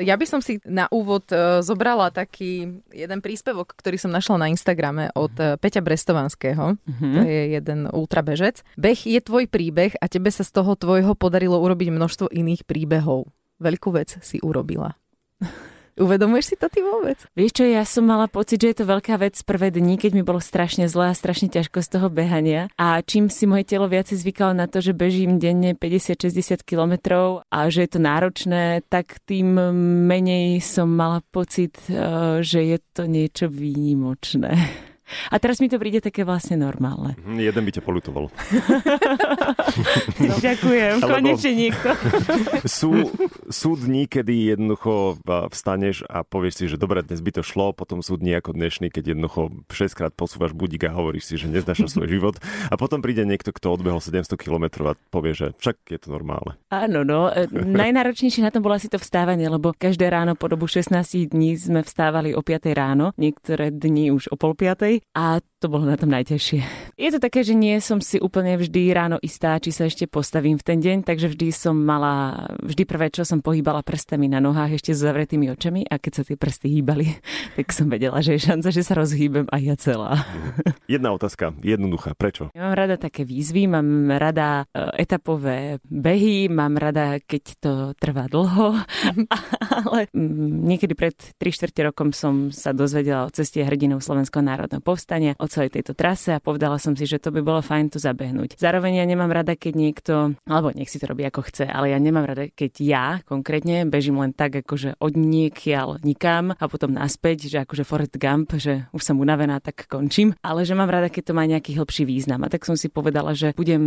Ja by som si na úvod e, zobrala taký jeden príspevok, ktorý som našla na Instagrame od e, Peťa Brestovanského. Mm-hmm. To je jeden ultrabežec. Beh je tvoj príbeh a tebe sa z toho tvojho podarilo urobiť množstvo iných príbehov. Veľkú vec si urobila. Uvedomuješ si to ty vôbec? Vieš čo, ja som mala pocit, že je to veľká vec prvé dni, keď mi bolo strašne zle a strašne ťažko z toho behania. A čím si moje telo viacej zvykalo na to, že bežím denne 50-60 kilometrov a že je to náročné, tak tým menej som mala pocit, eh, že je to niečo výnimočné. A teraz mi to príde také vlastne normálne. Mhm, jeden by ťa polutoval. no, ďakujem, Alebo konečne niekto. sú, sú dní, kedy jednoducho vstaneš a povieš si, že dobre, dnes by to šlo, potom sú dni ako dnešný, keď jednoducho 6 krát posúvaš budík a hovoríš si, že neznáš svoj život. A potom príde niekto, kto odbehol 700 km a povie, že však je to normálne. Áno, no. E, najnáročnejšie na tom bolo asi to vstávanie, lebo každé ráno po dobu 16 dní sme vstávali o 5 ráno, niektoré dni už o pol 5 a to bolo na tom najťažšie. Je to také, že nie som si úplne vždy ráno istá, či sa ešte postavím v ten deň, takže vždy som mala, vždy prvé, čo som pohýbala prstami na nohách ešte s zavretými očami a keď sa tie prsty hýbali, tak som vedela, že je šanca, že sa rozhýbem aj ja celá. Jedna otázka, jednoduchá. Prečo? Ja mám rada také výzvy, mám rada e, etapové behy, mám rada, keď to trvá dlho, ale mm, niekedy pred 3 čtvrte rokom som sa dozvedela o ceste hrdinov Slovenského národného povstania, o celej tejto trase a povedala som si, že to by bolo fajn tu zabehnúť. Zároveň ja nemám rada, keď niekto, alebo nech si to robí ako chce, ale ja nemám rada, keď ja konkrétne bežím len tak, akože od niekiaľ nikam a potom naspäť, že akože Forrest Gump, že už som unavená, tak končím, ale že mám rada, keď to má nejaký hĺbší význam. A tak som si povedala, že budem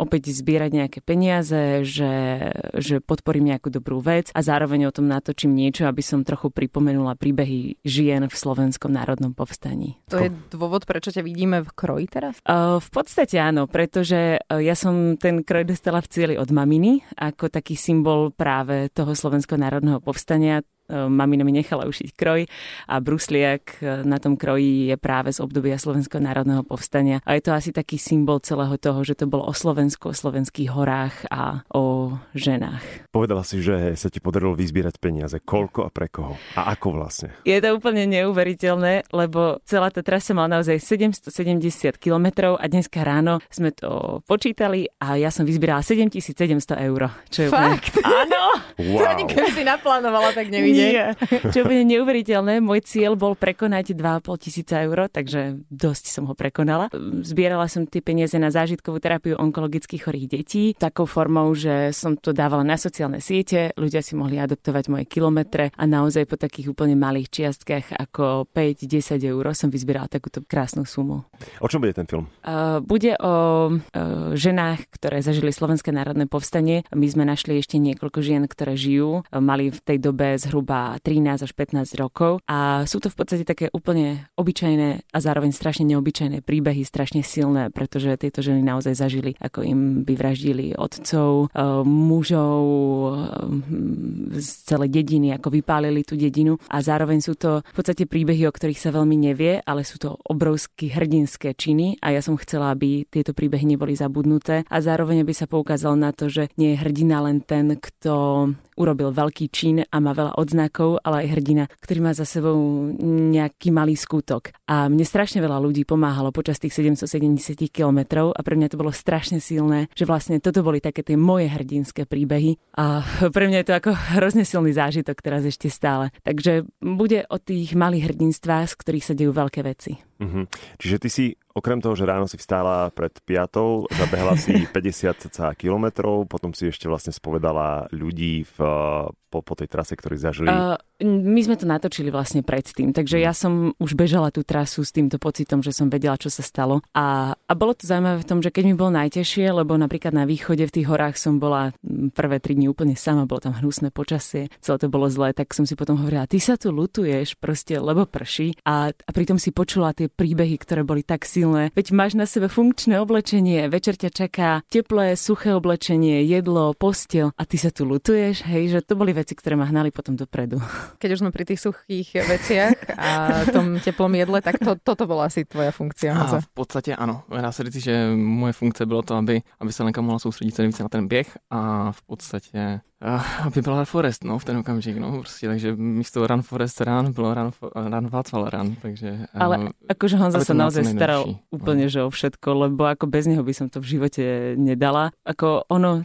opäť zbierať nejaké peniaze, že, že podporím nejakú dobrú vec a zároveň o tom natočím niečo, aby som trochu pripomenula príbehy žien v Slovenskom národnom povstaní. To je dôvod, pre prečo ťa vidíme v kroji teraz? Uh, v podstate áno, pretože ja som ten kroj dostala v cieli od maminy ako taký symbol práve toho Slovenského národného povstania mamina mi nechala ušiť kroj a brusliak e, na tom kroji je práve z obdobia Slovenského národného povstania. A je to asi taký symbol celého toho, že to bolo o Slovensku, o slovenských horách a o ženách. Povedala si, že sa ti podarilo vyzbierať peniaze. Koľko a pre koho? A ako vlastne? Je to úplne neuveriteľné, lebo celá tá trasa mala naozaj 770 km a dneska ráno sme to počítali a ja som vyzbierala 7700 eur. Čo je Fakt? Úplne... Áno! Wow. To keby si naplánovala, tak nevidím nie. Čo bude neuveriteľné, môj cieľ bol prekonať 2,5 tisíca eur, takže dosť som ho prekonala. Zbierala som tie peniaze na zážitkovú terapiu onkologických chorých detí, takou formou, že som to dávala na sociálne siete, ľudia si mohli adoptovať moje kilometre a naozaj po takých úplne malých čiastkách ako 5-10 eur som vyzbierala takúto krásnu sumu. O čom bude ten film? Uh, bude o uh, ženách, ktoré zažili Slovenské národné povstanie. My sme našli ešte niekoľko žien, ktoré žijú. Mali v tej dobe zhruba zhruba 13 až 15 rokov. A sú to v podstate také úplne obyčajné a zároveň strašne neobyčajné príbehy, strašne silné, pretože tieto ženy naozaj zažili, ako im vyvraždili otcov, e, mužov e, z celej dediny, ako vypálili tú dedinu. A zároveň sú to v podstate príbehy, o ktorých sa veľmi nevie, ale sú to obrovské hrdinské činy a ja som chcela, aby tieto príbehy neboli zabudnuté. A zároveň aby sa poukázalo na to, že nie je hrdina len ten, kto urobil veľký čin a má veľa odznakov, ale aj hrdina, ktorý má za sebou nejaký malý skutok. A mne strašne veľa ľudí pomáhalo počas tých 770 kilometrov a pre mňa to bolo strašne silné, že vlastne toto boli také tie moje hrdinské príbehy a pre mňa je to ako hrozne silný zážitok teraz ešte stále. Takže bude o tých malých hrdinstvách, z ktorých sa dejú veľké veci. Mm-hmm. Čiže ty si okrem toho, že ráno si vstála pred piatou, zabehla si 50 kilometrov, potom si ešte vlastne spovedala ľudí v po, po tej trase, ktorý zažili? Uh, my sme to natočili vlastne predtým, takže ja som už bežala tú trasu s týmto pocitom, že som vedela, čo sa stalo. A, a bolo to zaujímavé v tom, že keď mi bolo najtežšie, lebo napríklad na východe v tých horách som bola prvé tri dni úplne sama, bolo tam hnusné počasie, celé to bolo zlé, tak som si potom hovorila, ty sa tu lutuješ proste, lebo prší. A, a pritom si počula tie príbehy, ktoré boli tak silné. Veď máš na sebe funkčné oblečenie, večer ťa čaká teplé, suché oblečenie, jedlo, postel a ty sa tu lutuješ, hej, že to boli veci, ktoré ma hnali potom dopredu. Keď už sme pri tých suchých veciach a tom teplom jedle, tak to, toto bola asi tvoja funkcia. A v podstatě ano. Dá se říct, že moje funkce bylo to, aby, aby se Lenka mohla soustředit se více na ten běh a v podstatě aby byla Forest, no, v ten okamžik, no, prostě, takže místo Run Forest Run bylo Run, run Václav Run, takže... Ale uh, akože on zase naozaj staral úplne, že o všetko, lebo ako bez neho by som to v živote nedala. Ako ono,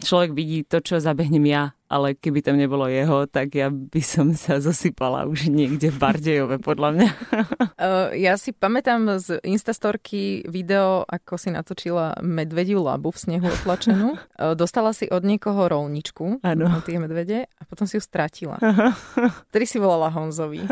človek vidí to, čo zabehnem ja, ale keby tam nebolo jeho, tak ja by som sa zosypala už niekde v Bardejove, podľa mňa. Uh, ja si pamätám z Instastorky video, ako si natočila medvediu labu v snehu otlačenú. Uh, dostala si od niekoho rolničku, ano. tie medvede, a potom si ju stratila. Vtedy si volala Honzovi.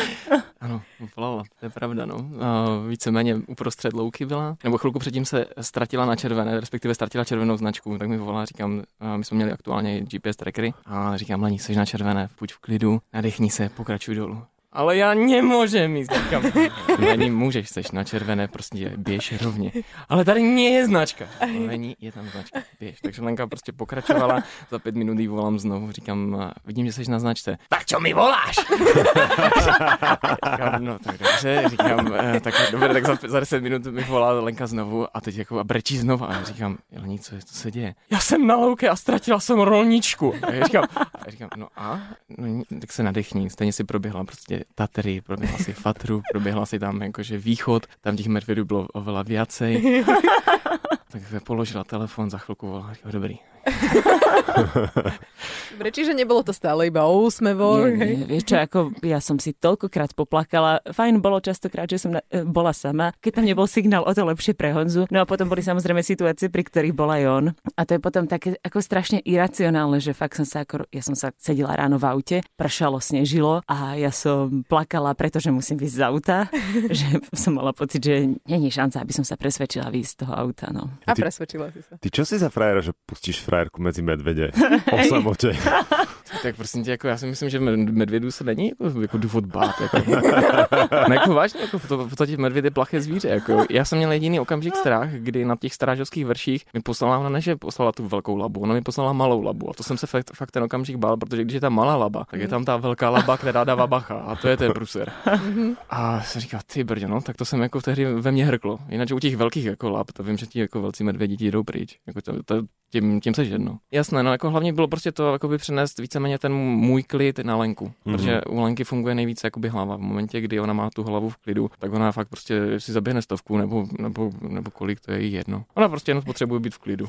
Ano, volala, to je pravda, no. Uh, víceméně uprostřed louky byla, nebo chvilku předtím se ztratila na červené, respektive ztratila červenou značku, tak mi volala, říkám, my jsme měli aktuálně GPS trackery. A říkám, Lení, jsi na červené, půjď v klidu, nadechni se, pokračuj dolů ale já nemůžem jít. Říkám, Lení, můžeš, jsi na červené, prostě běž rovně. Ale tady nie je značka. Lení, je tam značka, běž. Takže Lenka prostě pokračovala, za pět minut jí volám znovu, říkám, vidím, že jsi na značce. Tak čo mi voláš? říkám, no tak dobře, říkám, eh, tak dobře, tak za, za 10 minut mi volá Lenka znovu a teď jako a brečí znovu a říkám, Lení, co, je, co se děje? Já jsem na louke a ztratila jsem rolničku. A já říkám, a říkám, no a? No, tak se nadechni, stejně si proběhla prostě Tatry, proběhla si Fatru, proběhla si tam jakože východ, tam těch medvědů bylo oveľa viacej. tak položila telefon, za chvilku volala, dobrý, Dobre, čiže nebolo to stále iba o úsmevo. Nie, nie, vieš čo, ako ja som si toľkokrát poplakala. Fajn bolo častokrát, že som na, e, bola sama, keď tam nebol signál o to lepšie pre Honzu. No a potom boli samozrejme situácie, pri ktorých bola aj on. A to je potom také ako strašne iracionálne, že fakt som sa ako, ja som sa sedela ráno v aute, pršalo, snežilo a ja som plakala, pretože musím ísť z auta, že som mala pocit, že není šanca, aby som sa presvedčila výjsť z toho auta. No. A presvedčila si sa. Ty čo si za frajera, že pustíš frajer frajerku medzi medvede o samote. tak prosím tě, jako já si myslím, že medvědů se není jako, jako důvod bát. Jako. ne, jako vážně, jako to, to těch medvěd je plaché zvíře. Jako. Já jsem měl jediný okamžik strach, kdy na těch strážovských vrších mi poslala, ona ne, že poslala tu velkou labu, ona mi poslala malou labu. A to jsem se fakt, fakt ten okamžik bál, protože když je tam malá laba, tak je tam ta velká laba, která dává bacha. A to je ten pruser. a jsem říkal, ty brdě, no, tak to jsem jako tehdy ve mně hrklo. Jinak u těch velkých jako lab, to vím, že ti jako velcí medvědi jdou pryč. Jako to, to, tím, tím se jedno. Jasné, no jako hlavně bylo prostě to jakoby přenést víceméně ten můj klid na Lenku, mm-hmm. protože u Lenky funguje nejvíce jakoby hlava. V momentě, kdy ona má tu hlavu v klidu, tak ona fakt prostě si zaběhne stovku nebo, nebo, nebo kolik, to je jí jedno. Ona prostě jenom potřebuje být v klidu.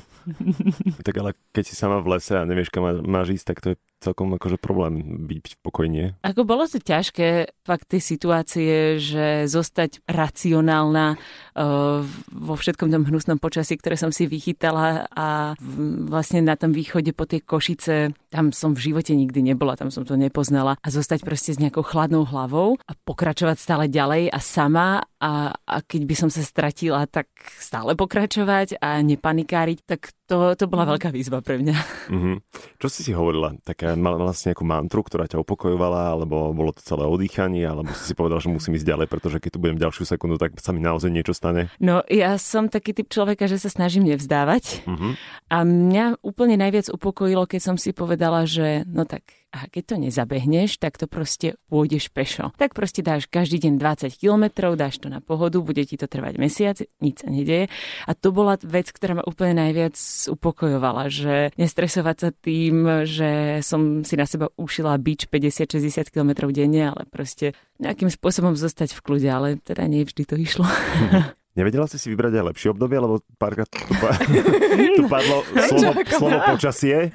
tak ale keď si sama v lese a nevíš, kam máš ísť, tak to je celkom akože problém byť spokojne. Ako bolo to ťažké fakt tie situácie, že zostať racionálna uh, vo všetkom tom hnusnom počasí, ktoré som si vychytala a v, vlastne na tom východe po tie Košice, tam som v živote nikdy nebola, tam som to nepoznala a zostať proste s nejakou chladnou hlavou a pokračovať stále ďalej a sama a, a keď by som sa stratila, tak stále pokračovať a nepanikáriť, tak to, to bola mhm. veľká výzva pre mňa. Mm-hmm. Čo si si hovorila? Taká mala vlastne nejakú mantru, ktorá ťa upokojovala, alebo bolo to celé odýchanie, alebo si si povedal, že musím ísť ďalej, pretože keď tu budem ďalšiu sekundu, tak sa mi naozaj niečo stane? No, ja som taký typ človeka, že sa snažím nevzdávať. Mm-hmm. A mňa úplne najviac upokojilo, keď som si povedala, že no tak a keď to nezabehneš, tak to proste pôjdeš pešo. Tak proste dáš každý deň 20 km, dáš to na pohodu, bude ti to trvať mesiac, nič sa nedeje. A to bola vec, ktorá ma úplne najviac upokojovala, že nestresovať sa tým, že som si na seba ušila bič 50-60 km denne, ale proste nejakým spôsobom zostať v kľude, ale teda nie vždy to išlo. Nevedela si si vybrať aj lepšie obdobie, lebo párkrát tu, pa- tu padlo slovo, slovo počasie.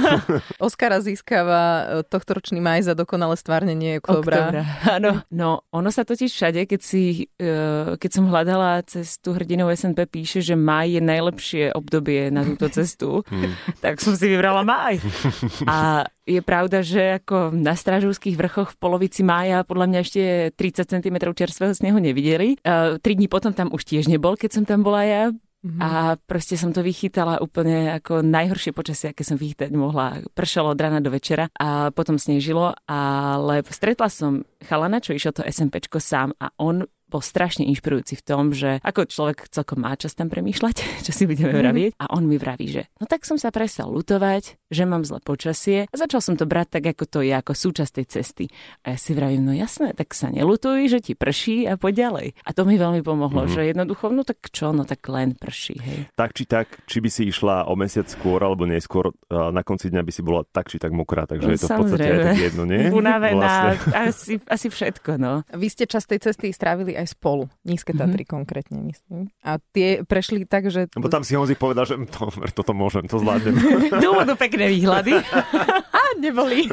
Oscara získava e, tohto ročný maj za dokonalé stvárnenie oktobra. Áno, no ono sa totiž všade, keď, si, e, keď som hľadala cestu hrdinou SNP, píše, že maj je najlepšie obdobie na túto cestu, hmm. tak som si vybrala maj. A je pravda, že ako na Strážovských vrchoch v polovici mája podľa mňa ešte 30 cm čerstvého snehu nevideli. Uh, tri dní potom tam už tiež nebol, keď som tam bola ja. Mm-hmm. A proste som to vychytala úplne ako najhoršie počasie, aké som vychytať mohla. Pršalo od rána do večera a potom snežilo, ale stretla som chalana, čo išiel to SMPčko sám a on bol strašne inšpirujúci v tom, že ako človek celkom má čas tam premýšľať, čo si budeme vravieť. A on mi vraví, že no tak som sa prestal lutovať, že mám zle počasie a začal som to brať tak, ako to je, ako súčasť tej cesty. A ja si vravím, no jasné, tak sa nelutuj, že ti prší a poď ďalej. A to mi veľmi pomohlo, mm-hmm. že jednoducho, no tak čo, no tak len prší, hej. Tak či tak, či by si išla o mesiac skôr alebo neskôr, na konci dňa by si bola tak či tak mokrá, takže no, je to v podstate aj tak jedno, nie? Unavená, vlastne. asi, asi všetko, no. Vy ste čas tej cesty strávili aj spolu, Nízke mhm. Tatry mm-hmm. konkrétne, myslím. A tie prešli tak, že... Lebo tam si Honzi povedal, že to, toto môžem, to zvládnem. Dôvodu pekné výhľady. A neboli.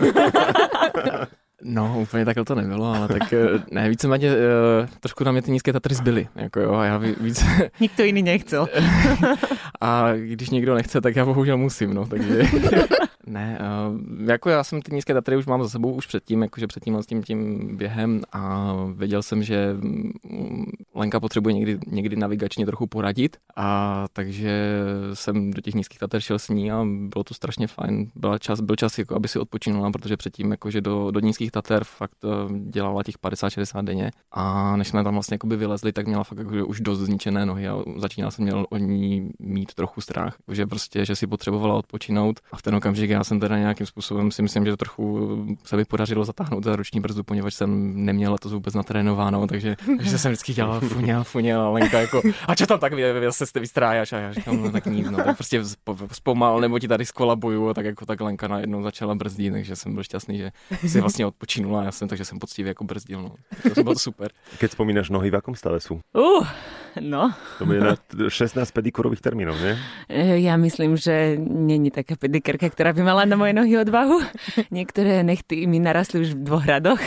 No, úplně takhle to nebylo, ale tak eh, ne, víceméně uh, trošku na mě ty nízké Tatry zbyly. Jako jo, a já víc... Nikto jiný nechcel. a když někdo nechce, tak já bohužel musím, no, takže... Ne, uh, jako já jsem ty nízké Tatry už mám za sebou už předtím, jakože předtím s tím, tím během a věděl jsem, že mm, Lenka potřebuje někdy, někdy navigačně trochu poradit a takže jsem do těch nízkých Tater šel s ní a bylo to strašně fajn. Byl čas, byl čas jako aby si odpočinula, protože předtím jakože do, do nízkých Tater fakt eh, dělala těch 50-60 denně. A než jsme tam vlastně jakoby vylezli, tak měla fakt jakože už dost zničené nohy a začínala jsem měl o ní mít trochu strach, že prostě, že si potřebovala odpočinout. A v ten okamžik já jsem teda nějakým způsobem si myslím, že trochu se mi podařilo zatáhnout za ruční brzdu, poněvadž jsem neměla to vůbec natrénováno, takže, takže jsem vždycky dělala funěl, funěl a Lenka jako, a čo tam tak vy, se vystrájáš a já říkám, no tak nic, no tak prostě zpomal, nebo ti tady skolabuju. A tak jako tak Lenka najednou začala brzdit, takže jsem byl šťastný, že si vlastně odpočinula, já jsem, takže jsem poctivě jako brzdil, no. To bylo super. Keď spomínaš nohy, v akom stave sú? Uh, no. To bude na 16 pedikurových termínov, nie? Ja myslím, že není taká pedikerka, ktorá by mala na moje nohy odvahu. Niektoré nechty mi narastli už v dvoch radoch.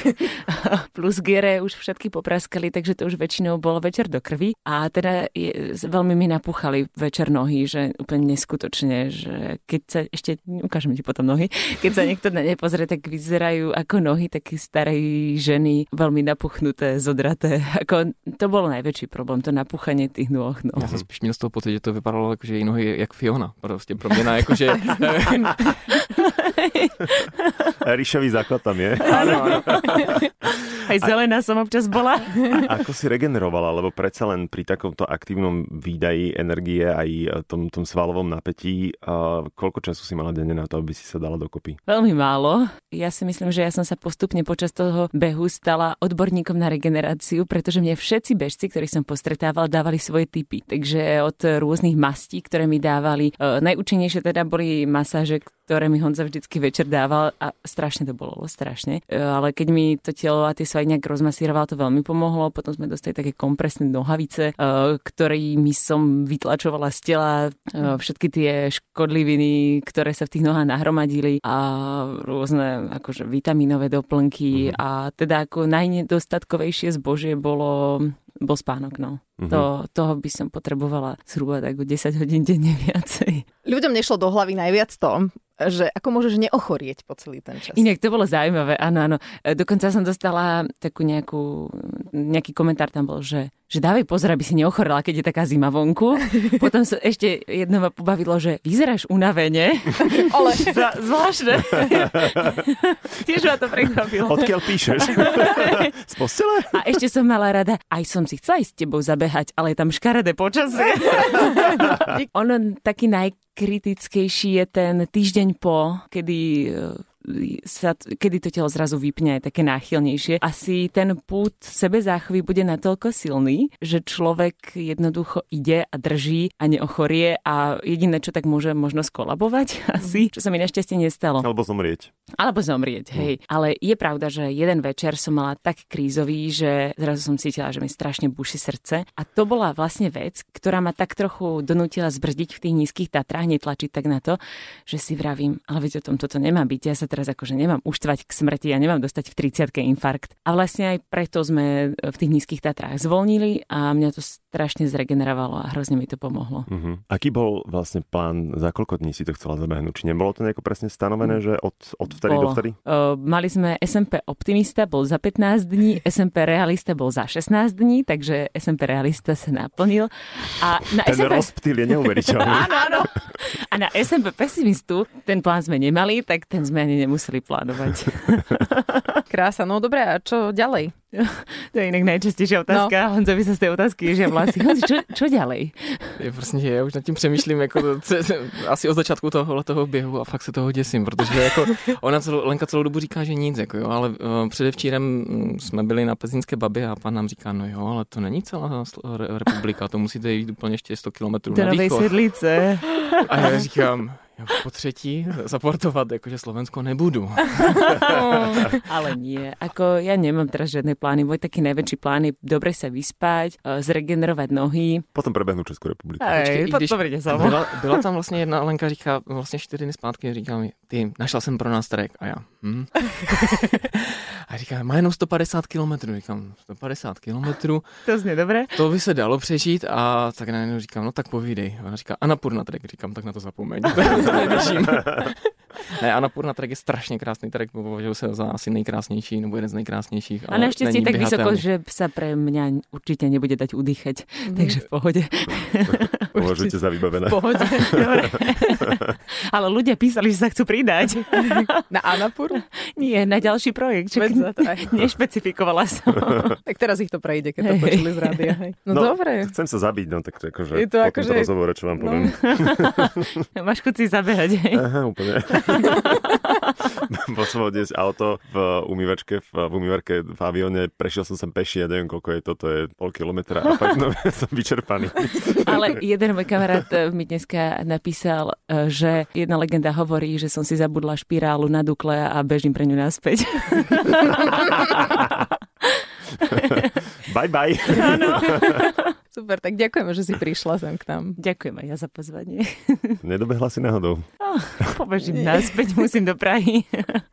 Plus giere už všetky popraskali, takže to už väčšinou bolo večer do krvi. A teda je, veľmi mi napúchali večer nohy, že úplne neskutočne, že keď sa ešte, ukážem ti potom nohy, keď sa niekto na ne pozrie, tak vyzerajú ako nohy také starej ženy, veľmi napuchnuté, zodraté. Ako, to bol najväčší problém, to napuchanie tých nôh. No. Ja som spíš měl z toho pocit, že to vypadalo jako, že jej nohy jak Fiona. Prostě proměna, jakože Ríšový základ tam je. Áno, áno. Aj zelená som občas bola. Ako si regenerovala, lebo predsa len pri takomto aktívnom výdaji energie aj tom, tom svalovom napätí, uh, koľko času si mala denne na to, aby si sa dala dokopy? Veľmi málo. Ja si myslím, že ja som sa postupne počas toho behu stala odborníkom na regeneráciu, pretože mne všetci bežci, ktorých som postretával, dávali svoje typy. Takže od rôznych mastí, ktoré mi dávali, uh, najúčinnejšie teda boli masáže, ktoré mi Honza vždycky večer dával a strašne to bolo, strašne. E, ale keď mi to telo a tie svaly nejak rozmasíroval, to veľmi pomohlo. Potom sme dostali také kompresné nohavice, e, ktorými som vytlačovala z tela e, všetky tie škodliviny, ktoré sa v tých nohách nahromadili a rôzne akože vitamínové doplnky mm. a teda ako najnedostatkovejšie zbožie bolo bol spánok, no. Uh-huh. To, toho by som potrebovala zhruba tak o 10 hodín denne viacej. Ľuďom nešlo do hlavy najviac to, že ako môžeš neochorieť po celý ten čas. Inak to bolo zaujímavé, áno, áno. Dokonca som dostala takú nejakú, nejaký komentár tam bol, že, že dávaj pozor, aby si neochorela, keď je taká zima vonku. Potom sa ešte jedno ma pobavilo, že vyzeráš unavene. Ale Zva, zvláštne. Tiež ma to prekvapilo. Odkiaľ píšeš? Z postele? A ešte som mala rada, aj som si chcela ísť s tebou zabehať, ale je tam škaredé počasie. ono taký naj, kritickejší je ten týždeň po, kedy sa, kedy to telo zrazu vypne aj také náchylnejšie. Asi ten pút sebezáchovy bude natoľko silný, že človek jednoducho ide a drží a neochorie a jediné, čo tak môže možno skolabovať asi, čo sa mi našťastie nestalo. Alebo zomrieť. Alebo zomrieť, hej. Mm. Ale je pravda, že jeden večer som mala tak krízový, že zrazu som cítila, že mi strašne buši srdce. A to bola vlastne vec, ktorá ma tak trochu donútila zbrzdiť v tých nízkych Tatrách, netlačiť tak na to, že si vravím, ale veď o tom toto nemá byť. Ja sa teraz akože nemám uštvať k smrti, ja nemám dostať v 30 infarkt. A vlastne aj preto sme v tých nízkych Tatrách zvolnili a mňa to strašne zregenerovalo a hrozne mi to pomohlo. Uh-huh. Aký bol vlastne plán, za koľko dní si to chcela zabehnúť? Či nebolo to nejako presne stanovené, že od, od vtedy do vtedy? Uh, mali sme SMP Optimista, bol za 15 dní, SMP Realista bol za 16 dní, takže SMP Realista sa naplnil. A na ten SMP... rozptýl je neuveriteľný. áno, áno. A na SMP Pesimistu ten plán sme nemali, tak ten sme ani nemuseli plánovať. Krása, no dobré, a čo ďalej? To je inak najčastejšia otázka. No. Honzovi sa z tej otázky že vlasy. Honzi, čo, čo ďalej? Je prostě, já už nad tím přemýšlím jako asi od začátku tohohle toho běhu a fakt se toho děsím, protože jako ona celou, Lenka celou dobu říká, že nic, jako jo, ale uh, předevčírem mm, jsme byli na Pezínské babě a pan nám říká, no jo, ale to není celá republika, to musíte jít úplně ještě 100 kilometrů na východ. sedlice. A já říkám, ja po tretí zaportovať, akože Slovensko nebudu. Ale nie, ako ja nemám teraz žiadne plány. Môj taký najväčší plán je dobre sa vyspať, e, zregenerovať nohy. Potom prebehnúť Českú republiku. Hej, potom když byla, byla, tam vlastně jedna Lenka, říká, vlastně čtyři dny zpátky, říká mi, ty, našla jsem pro nás trek. A já, hm? A říká, má jenom 150 kilometrů. Říkám, 150 kilometrů. To zní dobré. To by se dalo přežít a tak najednou říkám, no tak povídej. A říká, a na trek. Říkám, tak na to zapomeň. Ne, Annapurna track je strašně krásný track, považuji se za asi nejkrásnější, nebo jeden z nejkrásnějších. A naštěstí tak vysoko, že sa pre mňa určite nebude dať udýchať, mm. takže v pohode. Považujete za vybavené. V pohode, Ale ľudia písali, že sa chcú pridať. Na Annapur? Nie, na ďalší projekt. Čak, nešpecifikovala som. tak teraz ich to prejde, keď to počuli z rádia. Hej. No, no dobre. Chcem sa zabiť, no tak akože je to po akože... rozhovore, čo vám no. poviem. No. Máš chuť si zabehať? Aha, úplne. Bol som dnes auto v umývačke, v, v umývarke v avióne, prešiel som sem peši, ja neviem koľko je to, to je pol kilometra a fakt no, som vyčerpaný. Ale jeden môj kamarát eh, mi dneska napísal, eh, že jedna legenda hovorí, že som si zabudla špirálu na Dukle a bežím pre ňu naspäť. bye bye. Super, tak ďakujeme, že si prišla sem k nám. Ďakujem aj ja za pozvanie. Nedobehla si náhodou? Oh, pobežím naspäť, musím do Prahy.